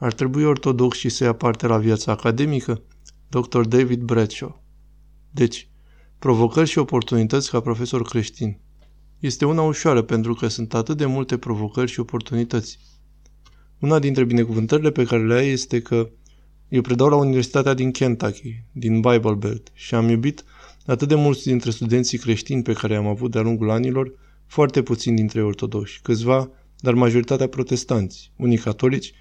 Ar trebui ortodoxi să ia parte la viața academică? Dr. David Bradshaw Deci, provocări și oportunități ca profesor creștin. Este una ușoară pentru că sunt atât de multe provocări și oportunități. Una dintre binecuvântările pe care le ai este că eu predau la Universitatea din Kentucky, din Bible Belt, și am iubit atât de mulți dintre studenții creștini pe care am avut de-a lungul anilor, foarte puțini dintre ortodoxi, câțiva, dar majoritatea protestanți, unii catolici,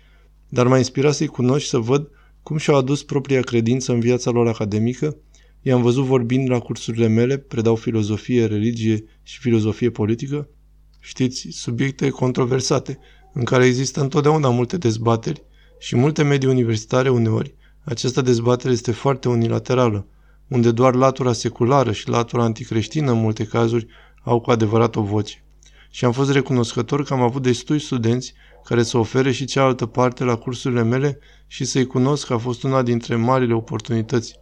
dar m-a inspirat să-i cunosc și să văd cum și-au adus propria credință în viața lor academică. I-am văzut vorbind la cursurile mele, predau filozofie, religie și filozofie politică. Știți, subiecte controversate, în care există întotdeauna multe dezbateri și multe medii universitare uneori, această dezbatere este foarte unilaterală, unde doar latura seculară și latura anticreștină în multe cazuri au cu adevărat o voce. Și am fost recunoscător că am avut destui studenți care să ofere și cealaltă parte la cursurile mele și să-i cunosc că a fost una dintre marile oportunități.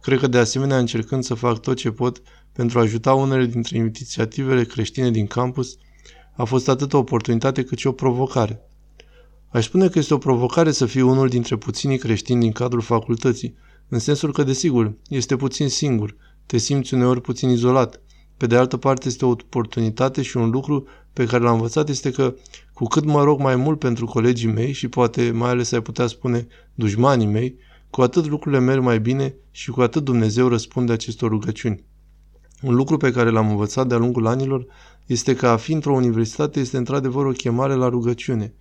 Cred că de asemenea încercând să fac tot ce pot pentru a ajuta unele dintre inițiativele creștine din campus, a fost atât o oportunitate cât și o provocare. Aș spune că este o provocare să fii unul dintre puținii creștini din cadrul facultății, în sensul că, desigur, este puțin singur, te simți uneori puțin izolat. Pe de altă parte, este o oportunitate și un lucru pe care l-am învățat este că cu cât mă rog mai mult pentru colegii mei și poate mai ales ai putea spune dușmanii mei, cu atât lucrurile merg mai bine și cu atât Dumnezeu răspunde acestor rugăciuni. Un lucru pe care l-am învățat de-a lungul anilor este că a fi într-o universitate este într-adevăr o chemare la rugăciune.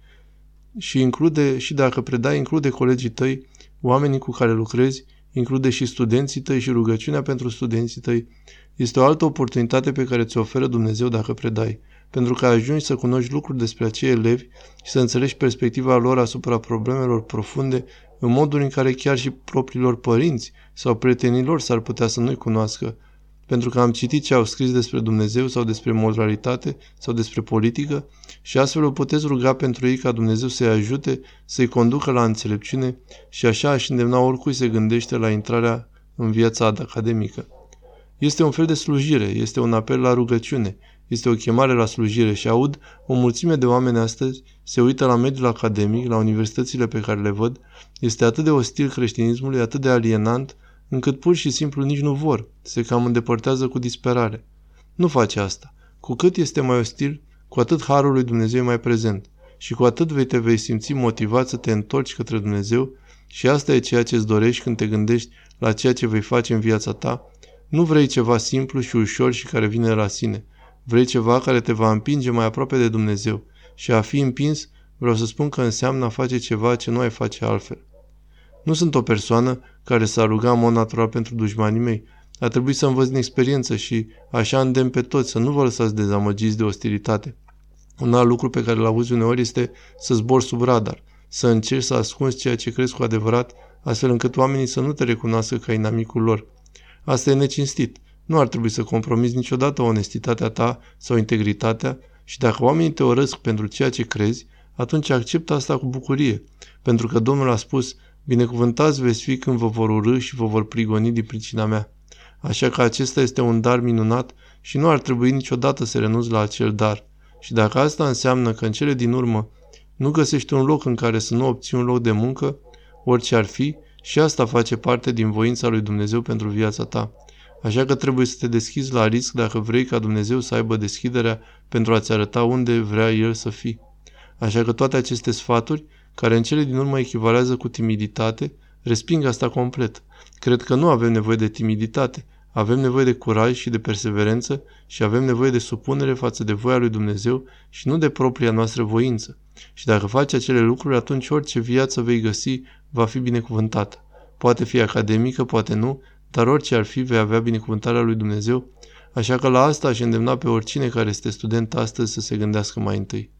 Și include, și dacă predai, include colegii tăi, oamenii cu care lucrezi, include și studenții tăi și rugăciunea pentru studenții tăi. Este o altă oportunitate pe care ți oferă Dumnezeu dacă predai, pentru că ajungi să cunoști lucruri despre acei elevi și să înțelegi perspectiva lor asupra problemelor profunde în modul în care chiar și propriilor părinți sau prietenilor s-ar putea să nu-i cunoască, pentru că am citit ce au scris despre Dumnezeu sau despre moralitate sau despre politică și astfel o puteți ruga pentru ei ca Dumnezeu să-i ajute, să-i conducă la înțelepciune și așa aș îndemna oricui se gândește la intrarea în viața academică. Este un fel de slujire, este un apel la rugăciune, este o chemare la slujire și aud o mulțime de oameni astăzi se uită la mediul academic, la universitățile pe care le văd, este atât de ostil creștinismului, atât de alienant, încât pur și simplu nici nu vor, se cam îndepărtează cu disperare. Nu face asta. Cu cât este mai ostil, cu atât harul lui Dumnezeu e mai prezent și cu atât vei te vei simți motivat să te întorci către Dumnezeu și asta e ceea ce îți dorești când te gândești la ceea ce vei face în viața ta. Nu vrei ceva simplu și ușor și care vine la sine. Vrei ceva care te va împinge mai aproape de Dumnezeu. Și a fi împins, vreau să spun că înseamnă a face ceva ce nu ai face altfel. Nu sunt o persoană care s-a rugat în mod natural pentru dușmanii mei. A trebuit să învăț din experiență și așa îndemn pe toți să nu vă lăsați dezamăgiți de ostilitate. Un alt lucru pe care l auzi uneori este să zbor sub radar, să încerci să ascunzi ceea ce crezi cu adevărat, astfel încât oamenii să nu te recunoască ca inamicul lor. Asta e necinstit. Nu ar trebui să compromiți niciodată onestitatea ta sau integritatea și dacă oamenii te orăsc pentru ceea ce crezi, atunci acceptă asta cu bucurie, pentru că Domnul a spus, binecuvântați veți fi când vă vor urâ și vă vor prigoni din pricina mea. Așa că acesta este un dar minunat și nu ar trebui niciodată să renunți la acel dar. Și dacă asta înseamnă că în cele din urmă nu găsești un loc în care să nu obții un loc de muncă, orice ar fi, și asta face parte din voința lui Dumnezeu pentru viața ta. Așa că trebuie să te deschizi la risc dacă vrei ca Dumnezeu să aibă deschiderea pentru a-ți arăta unde vrea El să fii. Așa că toate aceste sfaturi, care în cele din urmă echivalează cu timiditate, resping asta complet. Cred că nu avem nevoie de timiditate, avem nevoie de curaj și de perseverență și avem nevoie de supunere față de voia lui Dumnezeu și nu de propria noastră voință. Și dacă faci acele lucruri, atunci orice viață vei găsi va fi binecuvântată. Poate fi academică, poate nu, dar orice ar fi, vei avea binecuvântarea lui Dumnezeu, așa că la asta aș îndemna pe oricine care este student astăzi să se gândească mai întâi.